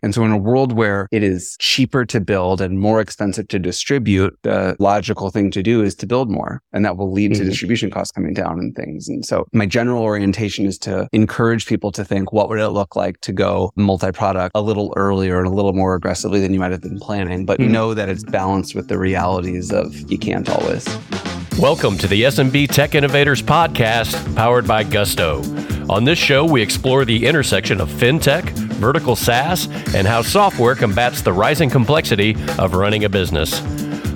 And so in a world where it is cheaper to build and more expensive to distribute, the logical thing to do is to build more. And that will lead mm-hmm. to distribution costs coming down and things. And so my general orientation is to encourage people to think, what would it look like to go multi-product a little earlier and a little more aggressively than you might have been planning, but mm-hmm. know that it's balanced with the realities of you can't always. Welcome to the SMB Tech Innovators Podcast, powered by Gusto. On this show, we explore the intersection of fintech, vertical SaaS, and how software combats the rising complexity of running a business.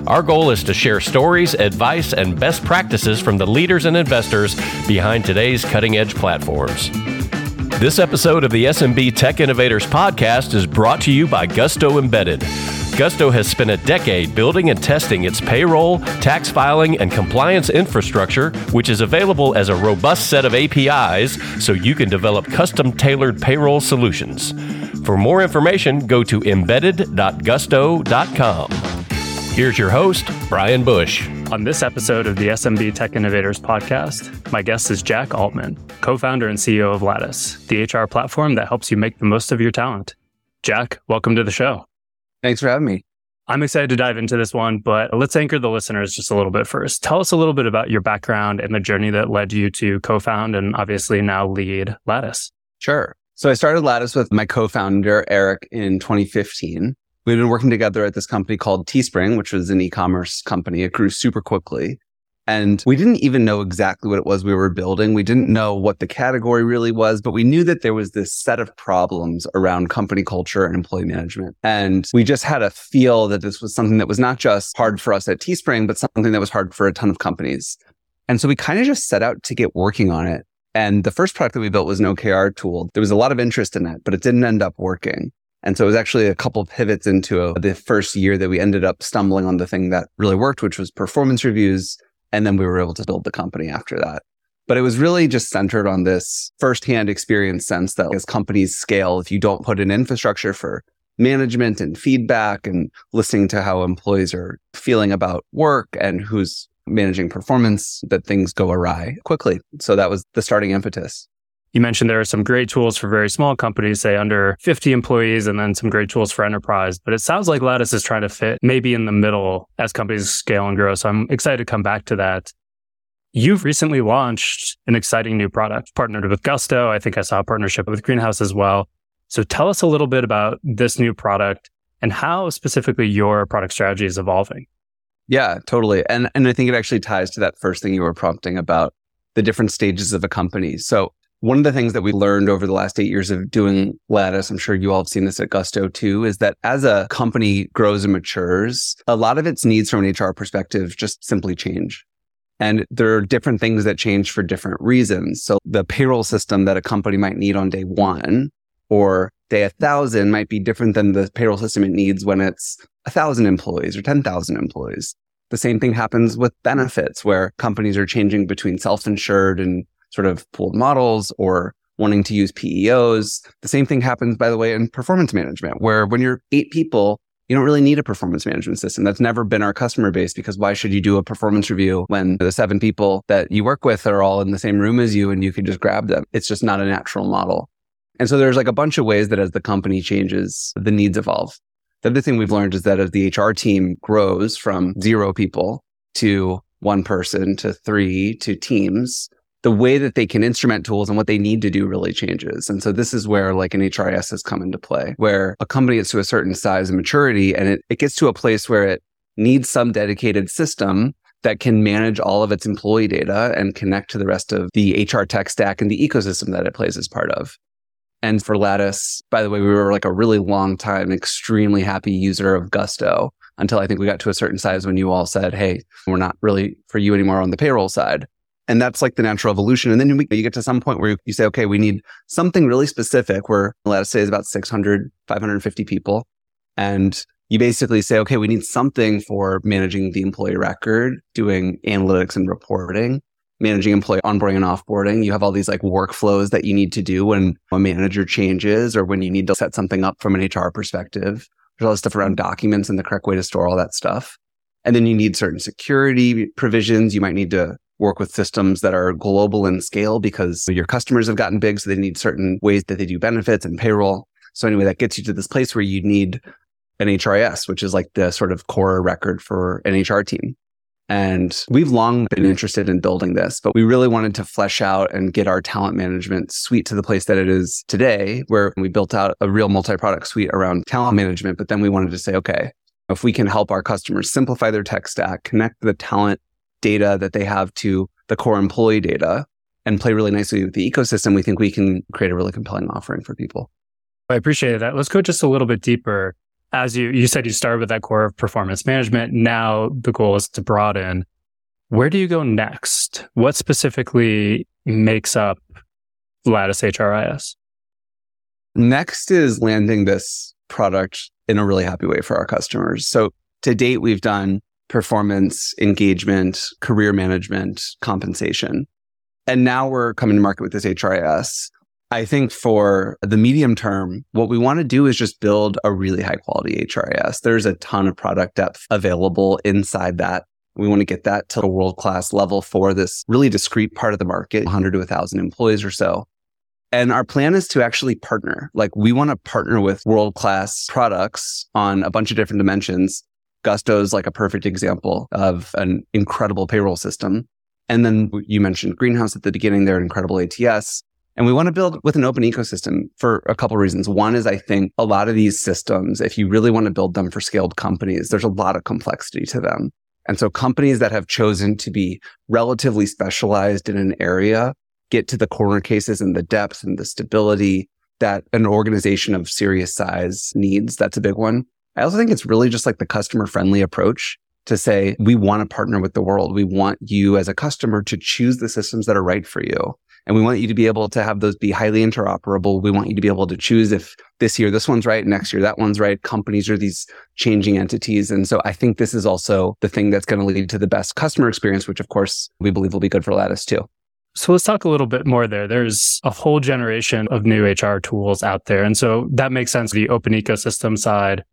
Our goal is to share stories, advice, and best practices from the leaders and investors behind today's cutting edge platforms. This episode of the SMB Tech Innovators Podcast is brought to you by Gusto Embedded Gusto has spent a decade building and testing its payroll, tax filing, and compliance infrastructure, which is available as a robust set of APIs so you can develop custom tailored payroll solutions. For more information, go to embedded.gusto.com. Here's your host, Brian Bush. On this episode of the SMB Tech Innovators podcast, my guest is Jack Altman, co founder and CEO of Lattice, the HR platform that helps you make the most of your talent. Jack, welcome to the show. Thanks for having me. I'm excited to dive into this one, but let's anchor the listeners just a little bit first. Tell us a little bit about your background and the journey that led you to co found and obviously now lead Lattice. Sure. So I started Lattice with my co founder, Eric, in 2015. We've been working together at this company called Teespring, which was an e commerce company. It grew super quickly. And we didn't even know exactly what it was we were building. We didn't know what the category really was, but we knew that there was this set of problems around company culture and employee management. And we just had a feel that this was something that was not just hard for us at Teespring, but something that was hard for a ton of companies. And so we kind of just set out to get working on it. And the first product that we built was an OKR tool. There was a lot of interest in that, but it didn't end up working. And so it was actually a couple of pivots into a, the first year that we ended up stumbling on the thing that really worked, which was performance reviews and then we were able to build the company after that. But it was really just centered on this firsthand experience sense that as companies scale, if you don't put in infrastructure for management and feedback and listening to how employees are feeling about work and who's managing performance, that things go awry quickly. So that was the starting impetus. You mentioned there are some great tools for very small companies, say under 50 employees, and then some great tools for enterprise. But it sounds like Lattice is trying to fit maybe in the middle as companies scale and grow. So I'm excited to come back to that. You've recently launched an exciting new product, partnered with Gusto. I think I saw a partnership with Greenhouse as well. So tell us a little bit about this new product and how specifically your product strategy is evolving. Yeah, totally. And and I think it actually ties to that first thing you were prompting about the different stages of a company. So one of the things that we learned over the last eight years of doing Lattice, I'm sure you all have seen this at Gusto too, is that as a company grows and matures, a lot of its needs from an HR perspective just simply change. And there are different things that change for different reasons. So the payroll system that a company might need on day one or day a thousand might be different than the payroll system it needs when it's a thousand employees or 10,000 employees. The same thing happens with benefits where companies are changing between self-insured and sort of pooled models or wanting to use PEOs. The same thing happens, by the way, in performance management, where when you're eight people, you don't really need a performance management system. That's never been our customer base because why should you do a performance review when the seven people that you work with are all in the same room as you and you can just grab them? It's just not a natural model. And so there's like a bunch of ways that as the company changes, the needs evolve. The other thing we've learned is that as the HR team grows from zero people to one person to three to teams, the way that they can instrument tools and what they need to do really changes. And so this is where like an HRIS has come into play, where a company gets to a certain size and maturity and it, it gets to a place where it needs some dedicated system that can manage all of its employee data and connect to the rest of the HR tech stack and the ecosystem that it plays as part of. And for Lattice, by the way, we were like a really long time, extremely happy user of Gusto until I think we got to a certain size when you all said, Hey, we're not really for you anymore on the payroll side. And that's like the natural evolution. And then you get to some point where you say, okay, we need something really specific where let us say is about 600, 550 people. And you basically say, okay, we need something for managing the employee record, doing analytics and reporting, managing employee onboarding and offboarding. You have all these like workflows that you need to do when a manager changes or when you need to set something up from an HR perspective. There's all this stuff around documents and the correct way to store all that stuff. And then you need certain security provisions. You might need to work with systems that are global in scale because your customers have gotten big. So they need certain ways that they do benefits and payroll. So anyway, that gets you to this place where you need an HRIS, which is like the sort of core record for an HR team. And we've long been interested in building this, but we really wanted to flesh out and get our talent management suite to the place that it is today, where we built out a real multi product suite around talent management. But then we wanted to say, okay, if we can help our customers simplify their tech stack, connect the talent data that they have to the core employee data, and play really nicely with the ecosystem, we think we can create a really compelling offering for people. I appreciate that. Let's go just a little bit deeper. As you you said you started with that core of performance management. Now the goal is to broaden. Where do you go next? What specifically makes up lattice hris next is landing this product in a really happy way for our customers. So to date we've done performance engagement career management compensation and now we're coming to market with this hris I think for the medium term, what we want to do is just build a really high quality HRIS. There's a ton of product depth available inside that. We want to get that to a world class level for this really discrete part of the market, 100 to 1,000 employees or so. And our plan is to actually partner. Like we want to partner with world class products on a bunch of different dimensions. Gusto is like a perfect example of an incredible payroll system. And then you mentioned Greenhouse at the beginning, they're an incredible ATS. And we want to build with an open ecosystem for a couple of reasons. One is I think a lot of these systems, if you really want to build them for scaled companies, there's a lot of complexity to them. And so companies that have chosen to be relatively specialized in an area get to the corner cases and the depth and the stability that an organization of serious size needs. That's a big one. I also think it's really just like the customer friendly approach to say, we want to partner with the world. We want you as a customer to choose the systems that are right for you. And we want you to be able to have those be highly interoperable. We want you to be able to choose if this year this one's right, next year that one's right. Companies are these changing entities. And so I think this is also the thing that's going to lead to the best customer experience, which of course we believe will be good for Lattice too. So let's talk a little bit more there. There's a whole generation of new HR tools out there. And so that makes sense. The open ecosystem side,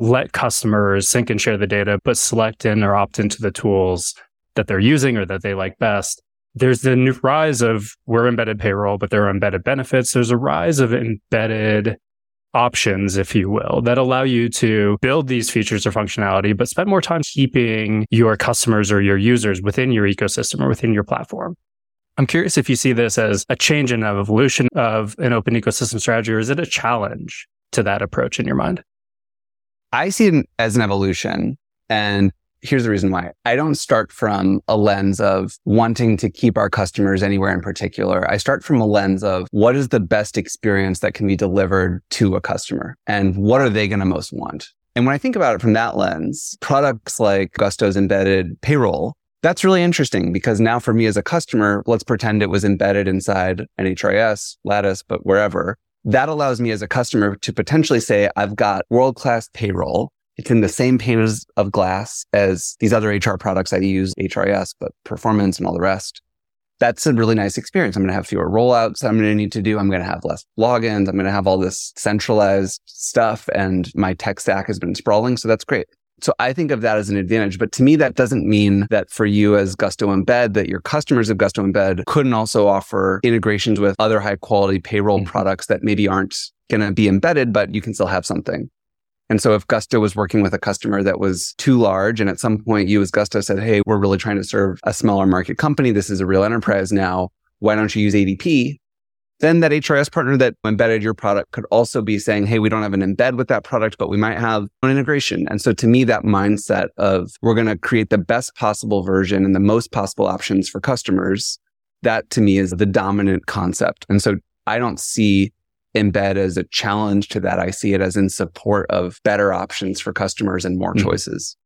let customers sync and share the data, but select in or opt into the tools that they're using or that they like best there's the new rise of we're embedded payroll, but there are embedded benefits. There's a rise of embedded options, if you will, that allow you to build these features or functionality, but spend more time keeping your customers or your users within your ecosystem or within your platform. I'm curious if you see this as a change in evolution of an open ecosystem strategy, or is it a challenge to that approach in your mind? I see it as an evolution. And here's the reason why I don't start from a lens of wanting to keep our customers anywhere in particular. I start from a lens of what is the best experience that can be delivered to a customer and what are they going to most want? And when I think about it from that lens, products like Gusto's embedded payroll, that's really interesting because now for me as a customer, let's pretend it was embedded inside an HRIS, Lattice, but wherever. That allows me as a customer to potentially say, I've got world class payroll it's in the same pane of glass as these other HR products I use, HRIS, but performance and all the rest. That's a really nice experience. I'm going to have fewer rollouts I'm going to need to do. I'm going to have less logins. I'm going to have all this centralized stuff and my tech stack has been sprawling. So that's great. So I think of that as an advantage. But to me, that doesn't mean that for you as Gusto Embed, that your customers of Gusto Embed couldn't also offer integrations with other high quality payroll mm-hmm. products that maybe aren't going to be embedded, but you can still have something. And so if Gusto was working with a customer that was too large, and at some point you as Gusto said, Hey, we're really trying to serve a smaller market company. This is a real enterprise now. Why don't you use ADP? Then that HRIS partner that embedded your product could also be saying, Hey, we don't have an embed with that product, but we might have an integration. And so to me, that mindset of we're going to create the best possible version and the most possible options for customers, that to me is the dominant concept. And so I don't see embed as a challenge to that. I see it as in support of better options for customers and more mm-hmm. choices.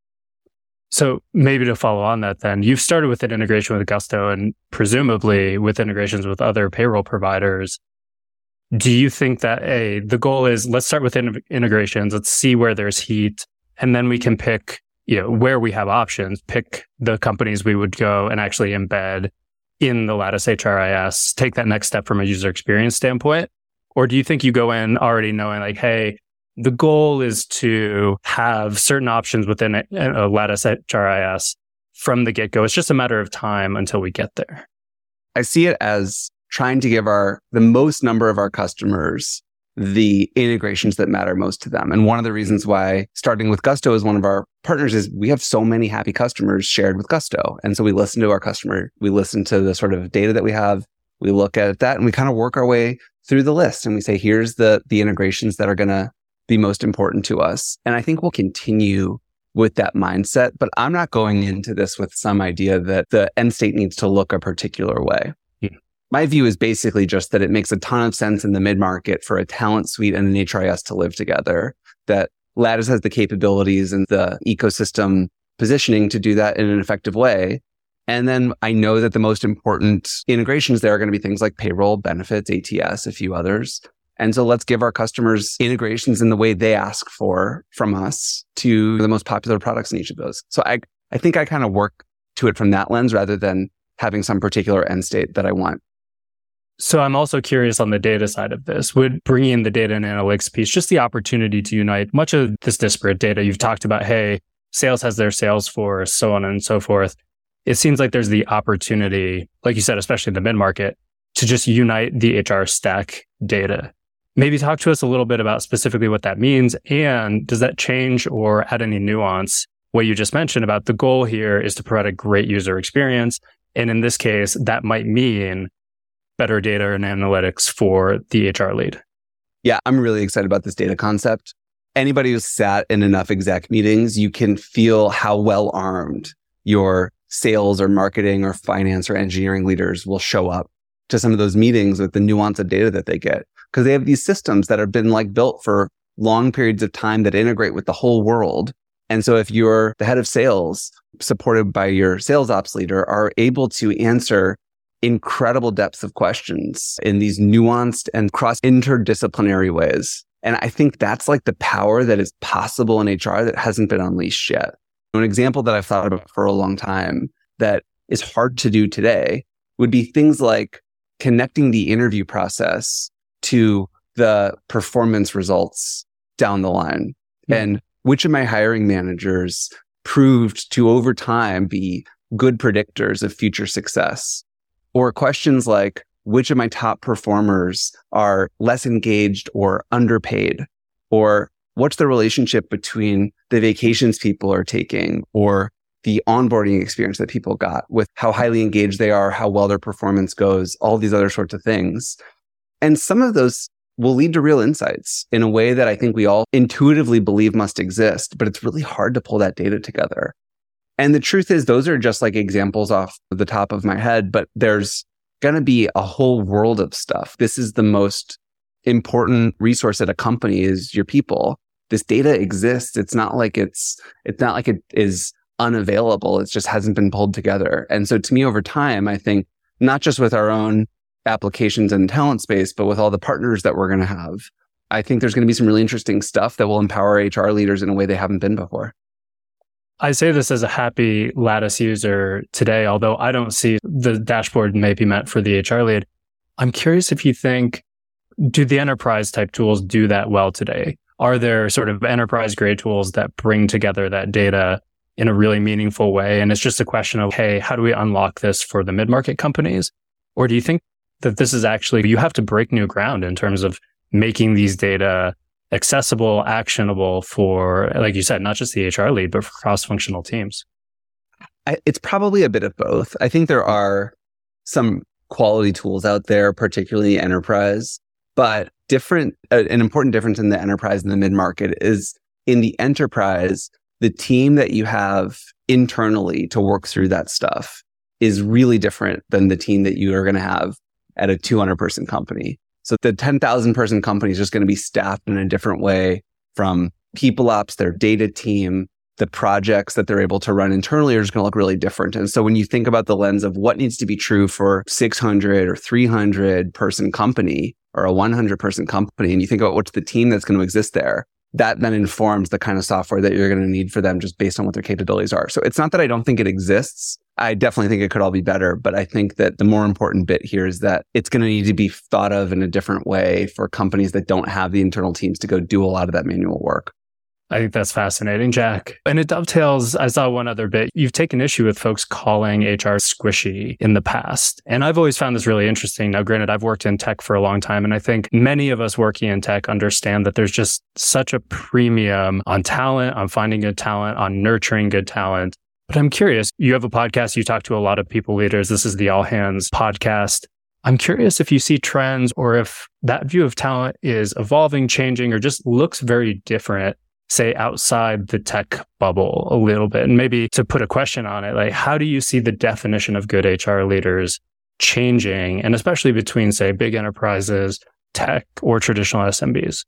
So maybe to follow on that, then you've started with an integration with Gusto and presumably with integrations with other payroll providers. Do you think that a the goal is let's start with in- integrations, let's see where there's heat, and then we can pick you know where we have options, pick the companies we would go and actually embed in the Lattice HRIS, take that next step from a user experience standpoint, or do you think you go in already knowing like, hey, the goal is to have certain options within a, a Lattice HRIS from the get go. It's just a matter of time until we get there. I see it as trying to give our the most number of our customers the integrations that matter most to them. And one of the reasons why starting with Gusto as one of our partners is we have so many happy customers shared with Gusto. And so we listen to our customer, we listen to the sort of data that we have, we look at that and we kind of work our way through the list and we say, here's the, the integrations that are going to be most important to us. And I think we'll continue with that mindset, but I'm not going into this with some idea that the end state needs to look a particular way hmm. my view is basically just that it makes a ton of sense in the mid market for a talent suite and an HRIS to live together. That Lattice has the capabilities and the ecosystem positioning to do that in an effective way. And then I know that the most important integrations there are going to be things like payroll, benefits, ATS, a few others. And so let's give our customers integrations in the way they ask for from us to the most popular products in each of those. So I, I think I kind of work to it from that lens rather than having some particular end state that I want. So I'm also curious on the data side of this. Would bringing in the data and analytics piece, just the opportunity to unite much of this disparate data you've talked about, hey, sales has their Salesforce, so on and so forth. It seems like there's the opportunity, like you said, especially in the mid market, to just unite the HR stack data. Maybe talk to us a little bit about specifically what that means. And does that change or add any nuance? What you just mentioned about the goal here is to provide a great user experience. And in this case, that might mean better data and analytics for the HR lead. Yeah, I'm really excited about this data concept. Anybody who's sat in enough exec meetings, you can feel how well armed your sales or marketing or finance or engineering leaders will show up to some of those meetings with the nuance of data that they get because they have these systems that have been like built for long periods of time that integrate with the whole world. And so if you're the head of sales supported by your sales ops leader are able to answer incredible depths of questions in these nuanced and cross interdisciplinary ways. And I think that's like the power that is possible in HR that hasn't been unleashed yet. An example that I've thought about for a long time that is hard to do today would be things like connecting the interview process to the performance results down the line. And which of my hiring managers proved to over time be good predictors of future success? Or questions like, which of my top performers are less engaged or underpaid? Or what's the relationship between the vacations people are taking or the onboarding experience that people got with how highly engaged they are, how well their performance goes, all these other sorts of things. And some of those will lead to real insights in a way that I think we all intuitively believe must exist, but it's really hard to pull that data together. And the truth is, those are just like examples off the top of my head, but there's going to be a whole world of stuff. This is the most important resource at a company is your people. This data exists. It's not like it's, it's not like it is unavailable. It just hasn't been pulled together. And so to me, over time, I think not just with our own applications and talent space, but with all the partners that we're going to have, I think there's going to be some really interesting stuff that will empower HR leaders in a way they haven't been before. I say this as a happy Lattice user today, although I don't see the dashboard may be meant for the HR lead. I'm curious if you think, do the enterprise type tools do that well today? Are there sort of enterprise grade tools that bring together that data in a really meaningful way? And it's just a question of, hey, how do we unlock this for the mid market companies? Or do you think that this is actually, you have to break new ground in terms of making these data accessible, actionable for, like you said, not just the HR lead, but for cross functional teams? I, it's probably a bit of both. I think there are some quality tools out there, particularly enterprise, but different, uh, an important difference in the enterprise and the mid market is in the enterprise, the team that you have internally to work through that stuff is really different than the team that you are going to have at a 200 person company. So the 10,000 person company is just going to be staffed in a different way from people ops, their data team, the projects that they're able to run internally are just going to look really different. And so when you think about the lens of what needs to be true for 600 or 300 person company or a 100 person company, and you think about what's the team that's going to exist there, that then informs the kind of software that you're going to need for them just based on what their capabilities are. So it's not that I don't think it exists. I definitely think it could all be better, but I think that the more important bit here is that it's going to need to be thought of in a different way for companies that don't have the internal teams to go do a lot of that manual work. I think that's fascinating, Jack. And it dovetails. I saw one other bit. You've taken issue with folks calling HR squishy in the past. And I've always found this really interesting. Now, granted, I've worked in tech for a long time. And I think many of us working in tech understand that there's just such a premium on talent, on finding good talent, on nurturing good talent. But I'm curious, you have a podcast, you talk to a lot of people leaders. This is the All Hands podcast. I'm curious if you see trends or if that view of talent is evolving, changing, or just looks very different say outside the tech bubble a little bit and maybe to put a question on it like how do you see the definition of good hr leaders changing and especially between say big enterprises tech or traditional smbs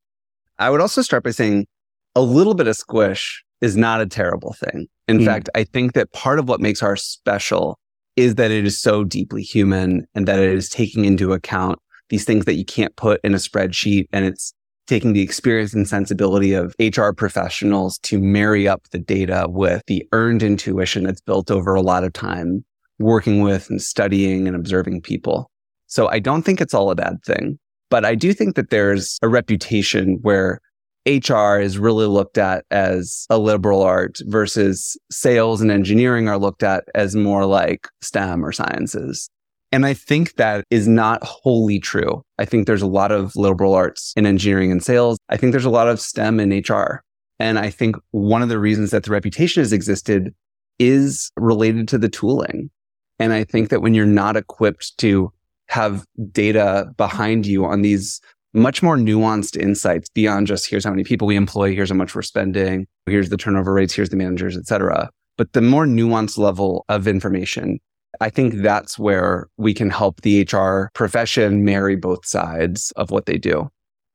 i would also start by saying a little bit of squish is not a terrible thing in mm. fact i think that part of what makes ours special is that it is so deeply human and that it is taking into account these things that you can't put in a spreadsheet and it's taking the experience and sensibility of HR professionals to marry up the data with the earned intuition that's built over a lot of time working with and studying and observing people. So I don't think it's all a bad thing, but I do think that there's a reputation where HR is really looked at as a liberal art versus sales and engineering are looked at as more like STEM or sciences. And I think that is not wholly true. I think there's a lot of liberal arts in engineering and sales. I think there's a lot of STEM in HR. And I think one of the reasons that the reputation has existed is related to the tooling. And I think that when you're not equipped to have data behind you on these much more nuanced insights beyond just here's how many people we employ, here's how much we're spending, here's the turnover rates, here's the managers, et cetera. But the more nuanced level of information I think that's where we can help the HR profession marry both sides of what they do.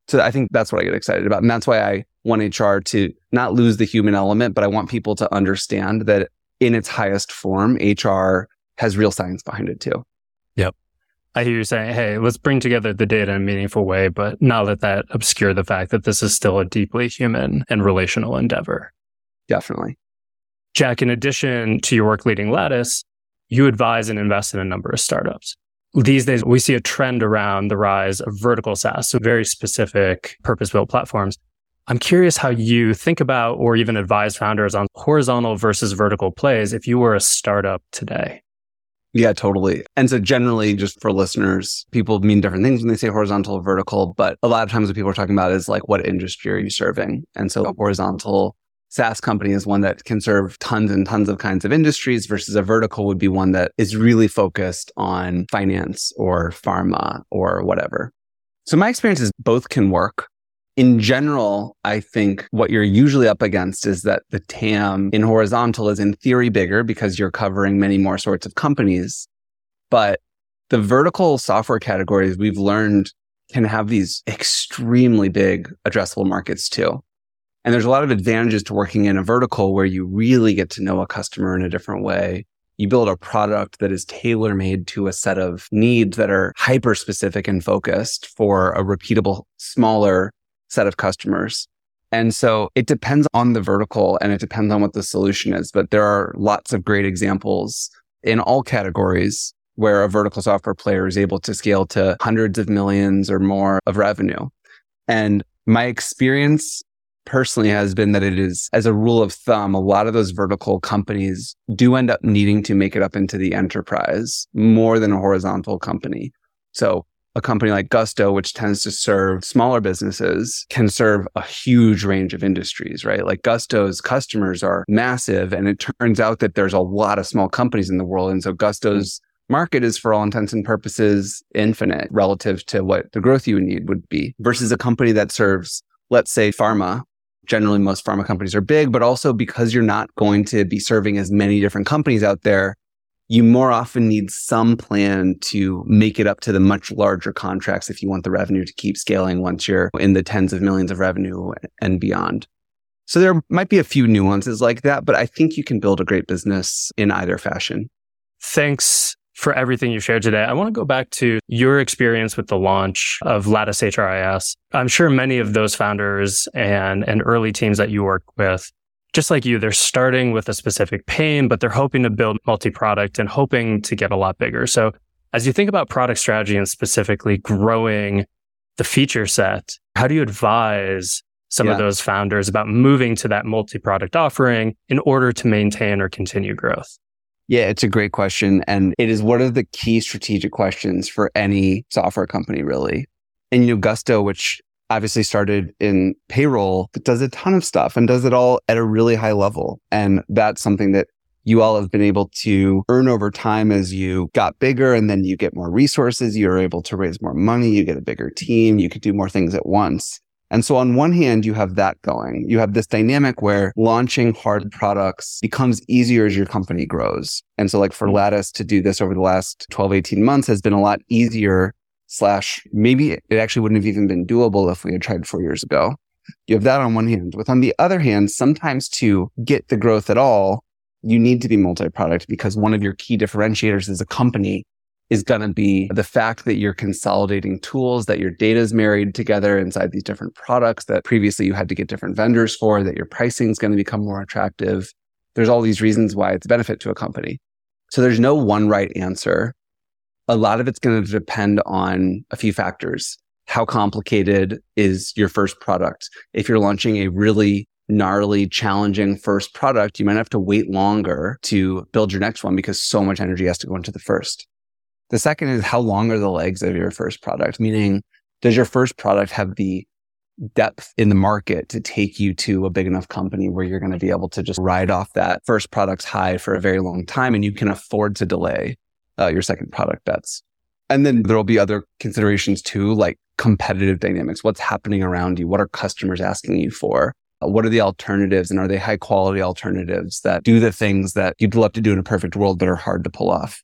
So I think that's what I get excited about. And that's why I want HR to not lose the human element, but I want people to understand that in its highest form, HR has real science behind it too. Yep. I hear you saying, hey, let's bring together the data in a meaningful way, but not let that obscure the fact that this is still a deeply human and relational endeavor. Definitely. Jack, in addition to your work leading Lattice, you advise and invest in a number of startups. These days, we see a trend around the rise of vertical SaaS, so very specific purpose built platforms. I'm curious how you think about or even advise founders on horizontal versus vertical plays if you were a startup today. Yeah, totally. And so generally, just for listeners, people mean different things when they say horizontal or vertical, but a lot of times what people are talking about is like, what industry are you serving? And so a horizontal SaaS company is one that can serve tons and tons of kinds of industries versus a vertical would be one that is really focused on finance or pharma or whatever. So my experience is both can work. In general, I think what you're usually up against is that the TAM in horizontal is in theory bigger because you're covering many more sorts of companies. But the vertical software categories we've learned can have these extremely big addressable markets too. And there's a lot of advantages to working in a vertical where you really get to know a customer in a different way. You build a product that is tailor made to a set of needs that are hyper specific and focused for a repeatable, smaller set of customers. And so it depends on the vertical and it depends on what the solution is. But there are lots of great examples in all categories where a vertical software player is able to scale to hundreds of millions or more of revenue. And my experience personally has been that it is, as a rule of thumb, a lot of those vertical companies do end up needing to make it up into the enterprise more than a horizontal company. So a company like Gusto, which tends to serve smaller businesses, can serve a huge range of industries, right? Like Gusto's customers are massive. And it turns out that there's a lot of small companies in the world. And so Gusto's market is for all intents and purposes infinite relative to what the growth you would need would be versus a company that serves, let's say pharma, generally most pharma companies are big, but also because you're not going to be serving as many different companies out there, you more often need some plan to make it up to the much larger contracts if you want the revenue to keep scaling once you're in the tens of millions of revenue and beyond. So there might be a few nuances like that, but I think you can build a great business in either fashion. Thanks for everything you shared today. I want to go back to your experience with the launch of Lattice HRIS. I'm sure many of those founders and, and early teams that you work with, just like you, they're starting with a specific pain, but they're hoping to build multi-product and hoping to get a lot bigger. So as you think about product strategy and specifically growing the feature set, how do you advise some Yeah. of those founders about moving to that multi product offering in order to maintain or continue growth? Yeah, it's a great question. And it is one of the key strategic questions for any software company, really. And, you know, Gusto, which obviously started in payroll, but does a ton of stuff and does it all at a really high level. And that's something that you all have been able to earn over time as you got bigger and then you get more resources. You're able to raise more money. You get a bigger team. You could do more things at once. And so on one hand, you have that going. You have this dynamic where launching hard products becomes easier as your company grows. And so like for Lattice to do this over the last 12, 18 months has been a lot easier slash maybe it actually wouldn't have even been doable if we had tried four years ago. You have that on one hand. With on the other hand, sometimes to get the growth at all, you need to be multi-product because one of your key differentiators as a company is going to be the fact that you're consolidating tools, that your data is married together inside these different products that previously you had to get different vendors for, that your pricing is going to become more attractive. There's all these reasons why it's a benefit to a company. So there's no one right answer. A lot of it's going to depend on a few factors. How complicated is your first product? If you're launching a really gnarly, challenging first product, you might have to wait longer to build your next one because so much energy has to go into the first. The second is how long are the legs of your first product? Meaning, does your first product have the depth in the market to take you to a big enough company where you're going to be able to just ride off that first product's high for a very long time and you can afford to delay uh, your second product bets? And then there'll be other considerations too, like competitive dynamics. What's happening around you? What are customers asking you for? Uh, What are the alternatives? And are they high quality alternatives that do the things that you'd love to do in a perfect world, but are hard to pull off?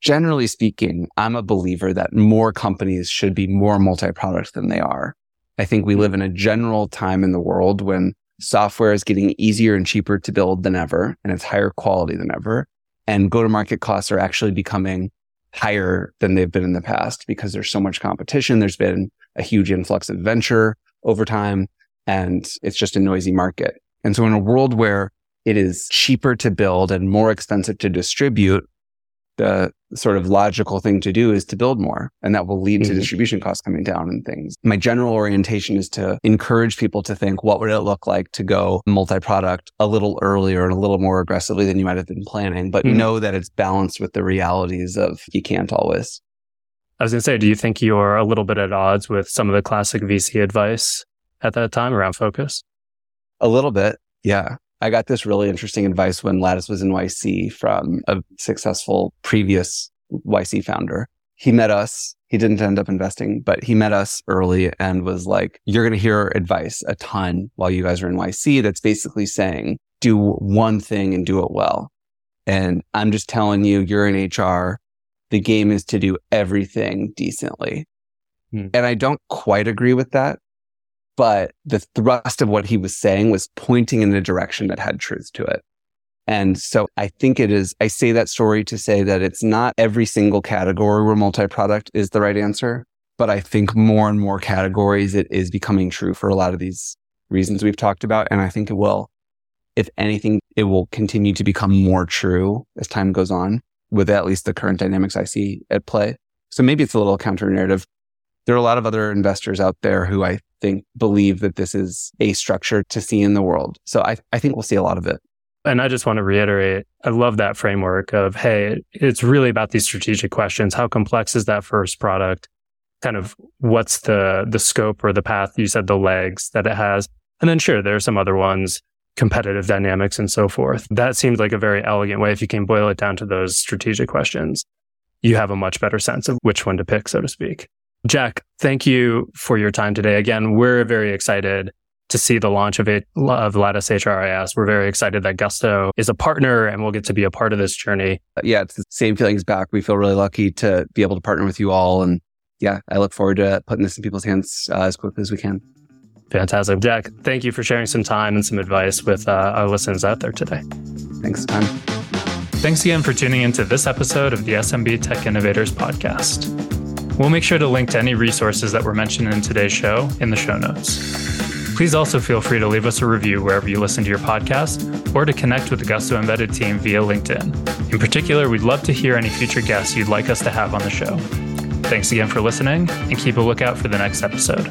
Generally speaking, I'm a believer that more companies should be more multi-product than they are. I think we live in a general time in the world when software is getting easier and cheaper to build than ever, and it's higher quality than ever. And go to market costs are actually becoming higher than they've been in the past because there's so much competition. There's been a huge influx of venture over time and it's just a noisy market. And so in a world where it is cheaper to build and more expensive to distribute, the sort of logical thing to do is to build more. And that will lead to Mhm. distribution costs coming down and things. My general orientation is to encourage people to think, what would it look like to go multi-product a little earlier and a little more aggressively than you might have been planning, but Mhm. know that it's balanced with the realities of you can't always. I was going to say, do you think you're a little bit at odds with some of the classic VC advice at that time around focus? A little bit. Yeah. I got this really interesting advice when Lattice was in YC from a successful previous YC founder. He met us. He didn't end up investing, but he met us early and was like, you're going to hear advice a ton while you guys are in YC. That's basically saying do one thing and do it well. And I'm just telling you, you're in HR. The game is to do everything decently. Hmm. And I don't quite agree with that but the thrust of what he was saying was pointing in a direction that had truth to it. And so I think it is, I say that story to say that it's not every single category where multi-product is the right answer, but I think more and more categories it is becoming true for a lot of these reasons we've talked about. And I think it will, if anything, it will continue to become more true as time goes on with at least the current dynamics I see at play. So maybe it's a little counter narrative. There are a lot of other investors out there who I think believe that this is a structure to see in the world. So I, I think we'll see a lot of it. And I just want to reiterate, I love that framework of, hey, it's really about these strategic questions. How complex is that first product? Kind of what's the the scope or the path? You said the legs that it has. And then sure, there are some other ones, competitive dynamics and so forth. That seems like a very elegant way. If you can boil it down to those strategic questions, you have a much better sense of which one to pick, so to speak. Jack, thank you for your time today. Again, we're very excited to see the launch of it of Lattice HRIS. We're very excited that Gusto is a partner and we'll get to be a part of this journey. Yeah, it's the same feelings back. We feel really lucky to be able to partner with you all. And yeah, I look forward to putting this in people's hands uh, as quickly as we can. Fantastic. Jack, thank you for sharing some time and some advice with uh, our listeners out there today. Thanks, time. Thanks again for tuning into this episode of the SMB Tech Innovators podcast. We'll make sure to link to any resources that were mentioned in today's show in the show notes. Please also feel free to leave us a review wherever you listen to your podcast or to connect with the Gusto Embedded team via LinkedIn. In particular, we'd love to hear any future guests you'd like us to have on the show. Thanks again for listening and keep a lookout for the next episode.